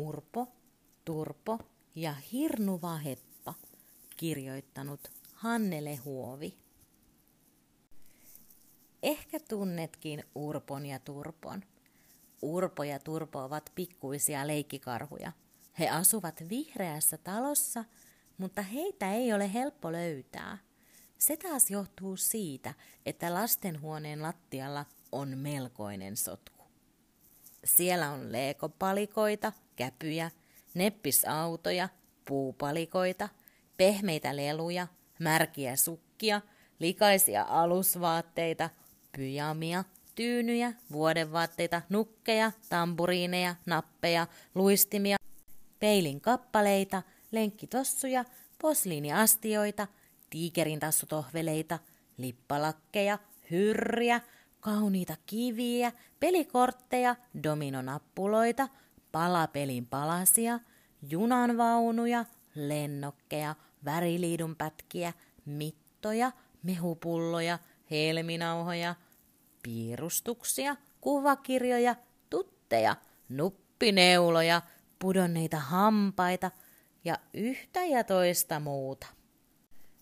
Urpo, Turpo ja Hirnuva Heppa, kirjoittanut Hannele Huovi. Ehkä tunnetkin Urpon ja Turpon. Urpo ja Turpo ovat pikkuisia leikkikarhuja. He asuvat vihreässä talossa, mutta heitä ei ole helppo löytää. Se taas johtuu siitä, että lastenhuoneen lattialla on melkoinen sotku. Siellä on leekopalikoita, käpyjä, neppisautoja, puupalikoita, pehmeitä leluja, märkiä sukkia, likaisia alusvaatteita, pyjamia, tyynyjä, vuodenvaatteita, nukkeja, tamburiineja, nappeja, luistimia, peilin kappaleita, lenkkitossuja, posliiniastioita, tiikerin tassutohveleita, lippalakkeja, hyrriä, kauniita kiviä, pelikortteja, dominonappuloita, palapelin palasia, junanvaunuja, lennokkeja, väriliidunpätkiä, mittoja, mehupulloja, helminauhoja, piirustuksia, kuvakirjoja, tutteja, nuppineuloja, pudonneita hampaita ja yhtä ja toista muuta.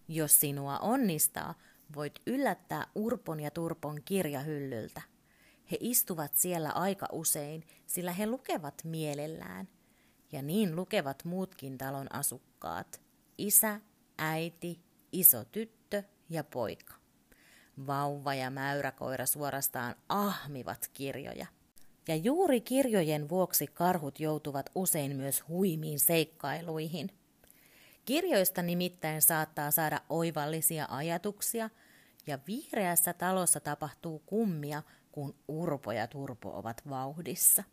Jos sinua onnistaa, voit yllättää Urpon ja Turpon kirjahyllyltä. He istuvat siellä aika usein, sillä he lukevat mielellään. Ja niin lukevat muutkin talon asukkaat. Isä, äiti, iso tyttö ja poika. Vauva ja mäyräkoira suorastaan ahmivat kirjoja. Ja juuri kirjojen vuoksi karhut joutuvat usein myös huimiin seikkailuihin. Kirjoista nimittäin saattaa saada oivallisia ajatuksia, ja vihreässä talossa tapahtuu kummia, kun Urpo ja Turpo ovat vauhdissa.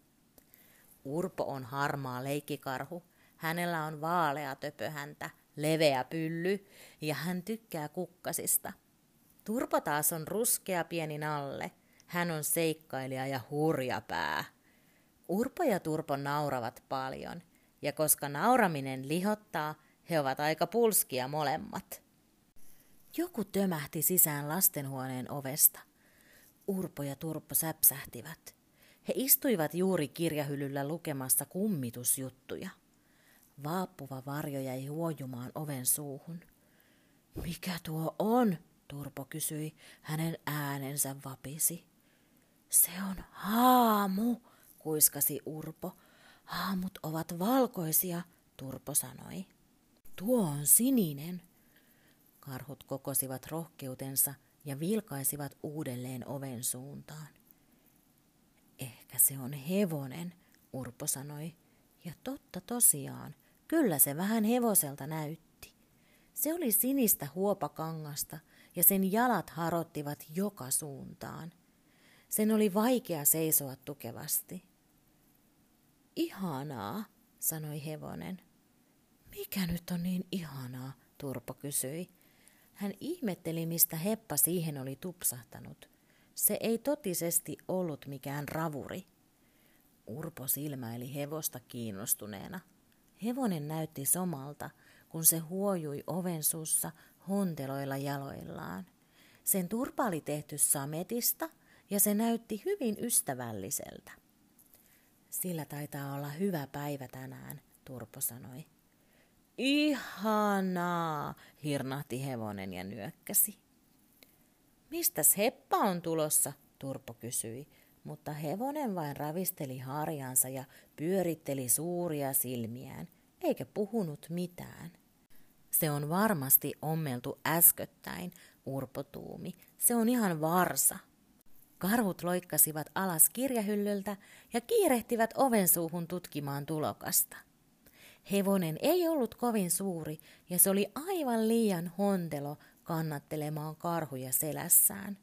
Urpo on harmaa leikkikarhu. Hänellä on vaalea töpöhäntä, leveä pylly ja hän tykkää kukkasista. Turpo taas on ruskea pieni nalle. Hän on seikkailija ja hurja pää. Urpo ja Turpo nauravat paljon, ja koska nauraminen lihottaa, he ovat aika pulskia molemmat. Joku tömähti sisään lastenhuoneen ovesta. Urpo ja Turpo säpsähtivät. He istuivat juuri kirjahyllyllä lukemassa kummitusjuttuja. Vaappuva varjo jäi huojumaan oven suuhun. Mikä tuo on? Turpo kysyi. Hänen äänensä vapisi. Se on haamu, kuiskasi Urpo. Haamut ovat valkoisia, Turpo sanoi. Tuo on sininen. Karhut kokosivat rohkeutensa ja vilkaisivat uudelleen oven suuntaan. Ehkä se on hevonen, Urpo sanoi. Ja totta tosiaan, kyllä se vähän hevoselta näytti. Se oli sinistä huopakangasta ja sen jalat harottivat joka suuntaan. Sen oli vaikea seisoa tukevasti. Ihanaa, sanoi hevonen. Mikä nyt on niin ihanaa, Turpo kysyi. Hän ihmetteli, mistä Heppa siihen oli tupsahtanut. Se ei totisesti ollut mikään ravuri. Urpo silmäili hevosta kiinnostuneena. Hevonen näytti somalta, kun se huojui oven suussa honteloilla jaloillaan. Sen turpa oli tehty sametista ja se näytti hyvin ystävälliseltä. Sillä taitaa olla hyvä päivä tänään, Turpo sanoi. Ihanaa, hirnahti hevonen ja nyökkäsi. Mistäs Heppa on tulossa, Turpo kysyi, mutta hevonen vain ravisteli harjansa ja pyöritteli suuria silmiään, eikä puhunut mitään. Se on varmasti ommeltu äsköttäin, Urpo tuumi. Se on ihan varsa. Karhut loikkasivat alas kirjahyllyltä ja kiirehtivät oven suuhun tutkimaan tulokasta. Hevonen ei ollut kovin suuri ja se oli aivan liian hontelo kannattelemaan karhuja selässään.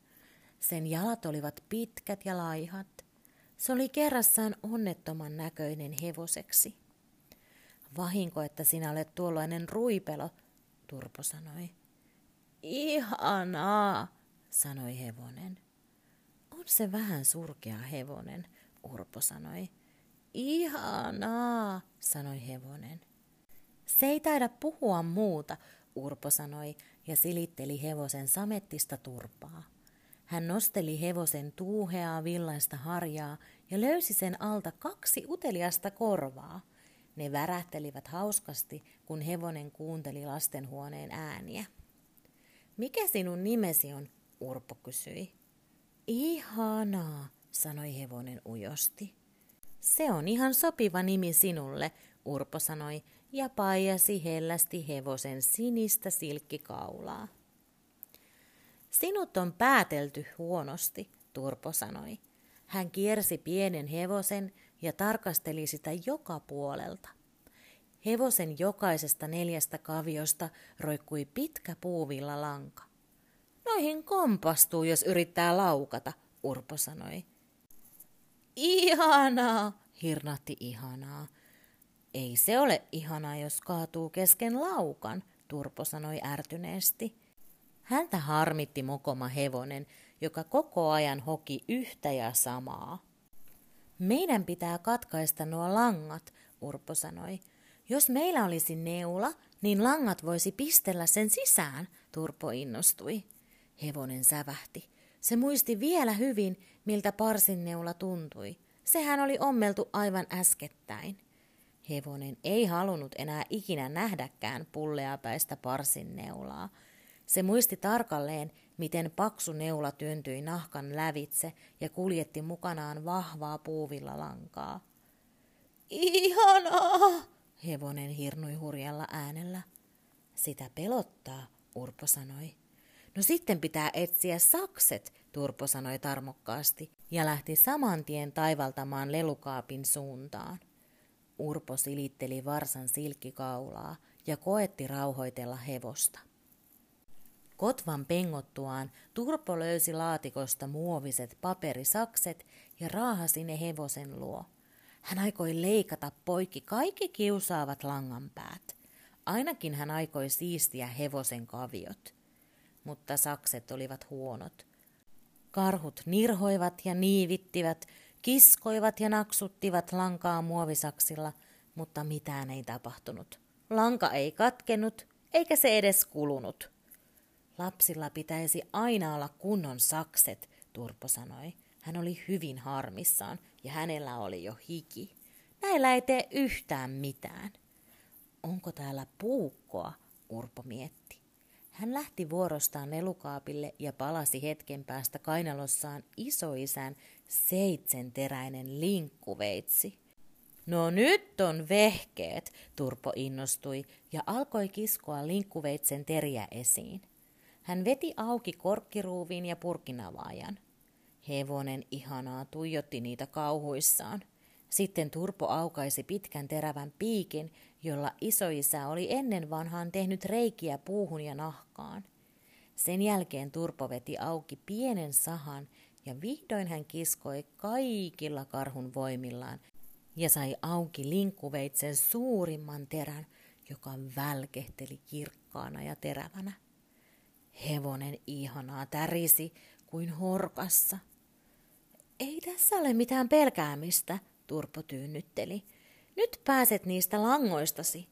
Sen jalat olivat pitkät ja laihat. Se oli kerrassaan onnettoman näköinen hevoseksi. Vahinko, että sinä olet tuollainen ruipelo, Turpo sanoi. Ihanaa, sanoi hevonen. On se vähän surkea hevonen, Urpo sanoi. Ihanaa, sanoi hevonen. Se ei taida puhua muuta, Urpo sanoi ja silitteli hevosen samettista turpaa. Hän nosteli hevosen tuuheaa villaista harjaa ja löysi sen alta kaksi uteliasta korvaa. Ne värähtelivät hauskasti, kun hevonen kuunteli lastenhuoneen ääniä. Mikä sinun nimesi on? Urpo kysyi. Ihanaa, sanoi hevonen ujosti. Se on ihan sopiva nimi sinulle, Urpo sanoi ja paijasi hellästi hevosen sinistä silkkikaulaa. Sinut on päätelty huonosti, Turpo sanoi. Hän kiersi pienen hevosen ja tarkasteli sitä joka puolelta. Hevosen jokaisesta neljästä kaviosta roikkui pitkä puuvilla lanka. Noihin kompastuu, jos yrittää laukata, Urpo sanoi. Ihanaa, hirnatti ihanaa. Ei se ole ihanaa, jos kaatuu kesken laukan, Turpo sanoi ärtyneesti. Häntä harmitti mokoma hevonen, joka koko ajan hoki yhtä ja samaa. Meidän pitää katkaista nuo langat, Urpo sanoi. Jos meillä olisi neula, niin langat voisi pistellä sen sisään, Turpo innostui. Hevonen sävähti. Se muisti vielä hyvin, miltä parsin neula tuntui. Sehän oli ommeltu aivan äskettäin. Hevonen ei halunnut enää ikinä nähdäkään pulleapäistä parsin neulaa. Se muisti tarkalleen, miten paksu neula työntyi nahkan lävitse ja kuljetti mukanaan vahvaa puuvilla lankaa. Ihanaa! Hevonen hirnui hurjalla äänellä. Sitä pelottaa, Urpo sanoi. No sitten pitää etsiä sakset, Turpo sanoi tarmokkaasti ja lähti saman tien taivaltamaan lelukaapin suuntaan. Urpo silitteli varsan silkkikaulaa ja koetti rauhoitella hevosta. Kotvan pengottuaan Turpo löysi laatikosta muoviset paperisakset ja raahasi ne hevosen luo. Hän aikoi leikata poikki kaikki kiusaavat langanpäät. Ainakin hän aikoi siistiä hevosen kaviot. Mutta sakset olivat huonot. Karhut nirhoivat ja niivittivät, kiskoivat ja naksuttivat lankaa muovisaksilla, mutta mitään ei tapahtunut. Lanka ei katkenut, eikä se edes kulunut. Lapsilla pitäisi aina olla kunnon sakset, Turpo sanoi. Hän oli hyvin harmissaan ja hänellä oli jo hiki. Näillä ei tee yhtään mitään. Onko täällä puukkoa, Urpo mietti. Hän lähti vuorostaan lelukaapille ja palasi hetken päästä kainalossaan isoisän seitsenteräinen linkkuveitsi. No nyt on vehkeet, Turpo innostui ja alkoi kiskoa linkkuveitsen teriä esiin. Hän veti auki korkkiruuviin ja purkinavaajan. Hevonen ihanaa tuijotti niitä kauhuissaan. Sitten Turpo aukaisi pitkän terävän piikin, jolla isoisä oli ennen vanhaan tehnyt reikiä puuhun ja nahkaan. Sen jälkeen Turpo veti auki pienen sahan ja vihdoin hän kiskoi kaikilla karhun voimillaan ja sai auki linkkuveitsen suurimman terän, joka välkehteli kirkkaana ja terävänä. Hevonen ihanaa tärisi kuin horkassa. Ei tässä ole mitään pelkäämistä, Turpo tyynnytteli. Nyt pääset niistä langoistasi.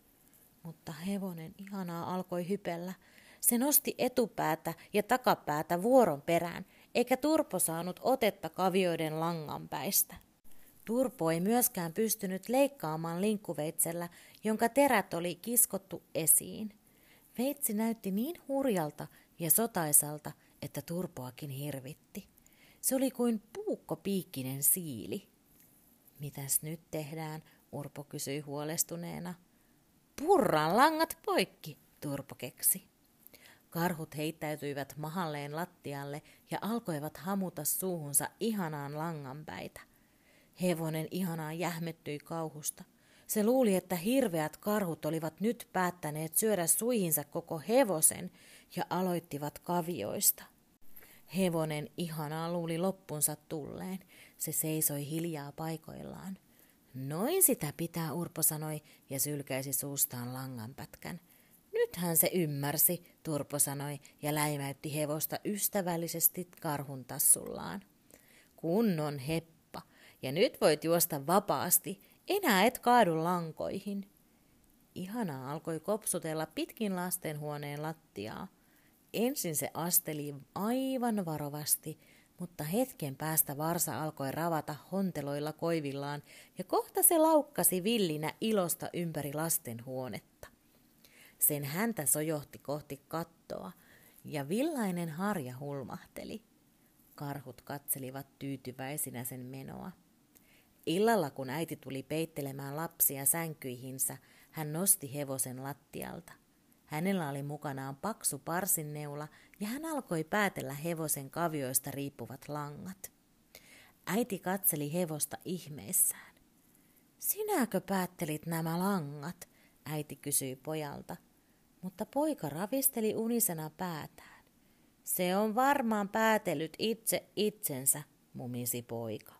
Mutta hevonen ihanaa alkoi hypellä. Se nosti etupäätä ja takapäätä vuoron perään, eikä Turpo saanut otetta kavioiden langanpäistä. Turpo ei myöskään pystynyt leikkaamaan linkkuveitsellä, jonka terät oli kiskottu esiin. Veitsi näytti niin hurjalta ja sotaisalta, että Turpoakin hirvitti. Se oli kuin puukkopiikkinen siili. Mitäs nyt tehdään, Urpo kysyi huolestuneena. Purran langat poikki, Turpo keksi. Karhut heittäytyivät mahalleen lattialle ja alkoivat hamuta suuhunsa ihanaan langanpäitä. Hevonen ihanaa jähmettyi kauhusta. Se luuli, että hirveät karhut olivat nyt päättäneet syödä suihinsa koko hevosen ja aloittivat kavioista. Hevonen ihanaa luuli loppunsa tulleen. Se seisoi hiljaa paikoillaan. Noin sitä pitää, Urpo sanoi ja sylkäisi suustaan langanpätkän. Nythän se ymmärsi, Turpo sanoi ja läimäytti hevosta ystävällisesti karhun tassullaan. Kunnon heppa, ja nyt voit juosta vapaasti, enää et kaadu lankoihin. Ihana alkoi kopsutella pitkin lastenhuoneen lattiaa. Ensin se asteli aivan varovasti, mutta hetken päästä varsa alkoi ravata honteloilla koivillaan ja kohta se laukkasi villinä ilosta ympäri lasten huonetta. Sen häntä sojohti kohti kattoa ja villainen harja hulmahteli. Karhut katselivat tyytyväisinä sen menoa. Illalla kun äiti tuli peittelemään lapsia sänkyihinsä, hän nosti hevosen lattialta. Hänellä oli mukanaan paksu parsinneula ja hän alkoi päätellä hevosen kavioista riippuvat langat. Äiti katseli hevosta ihmeissään. Sinäkö päättelit nämä langat? Äiti kysyi pojalta, mutta poika ravisteli unisena päätään. Se on varmaan päätellyt itse itsensä, mumisi poika.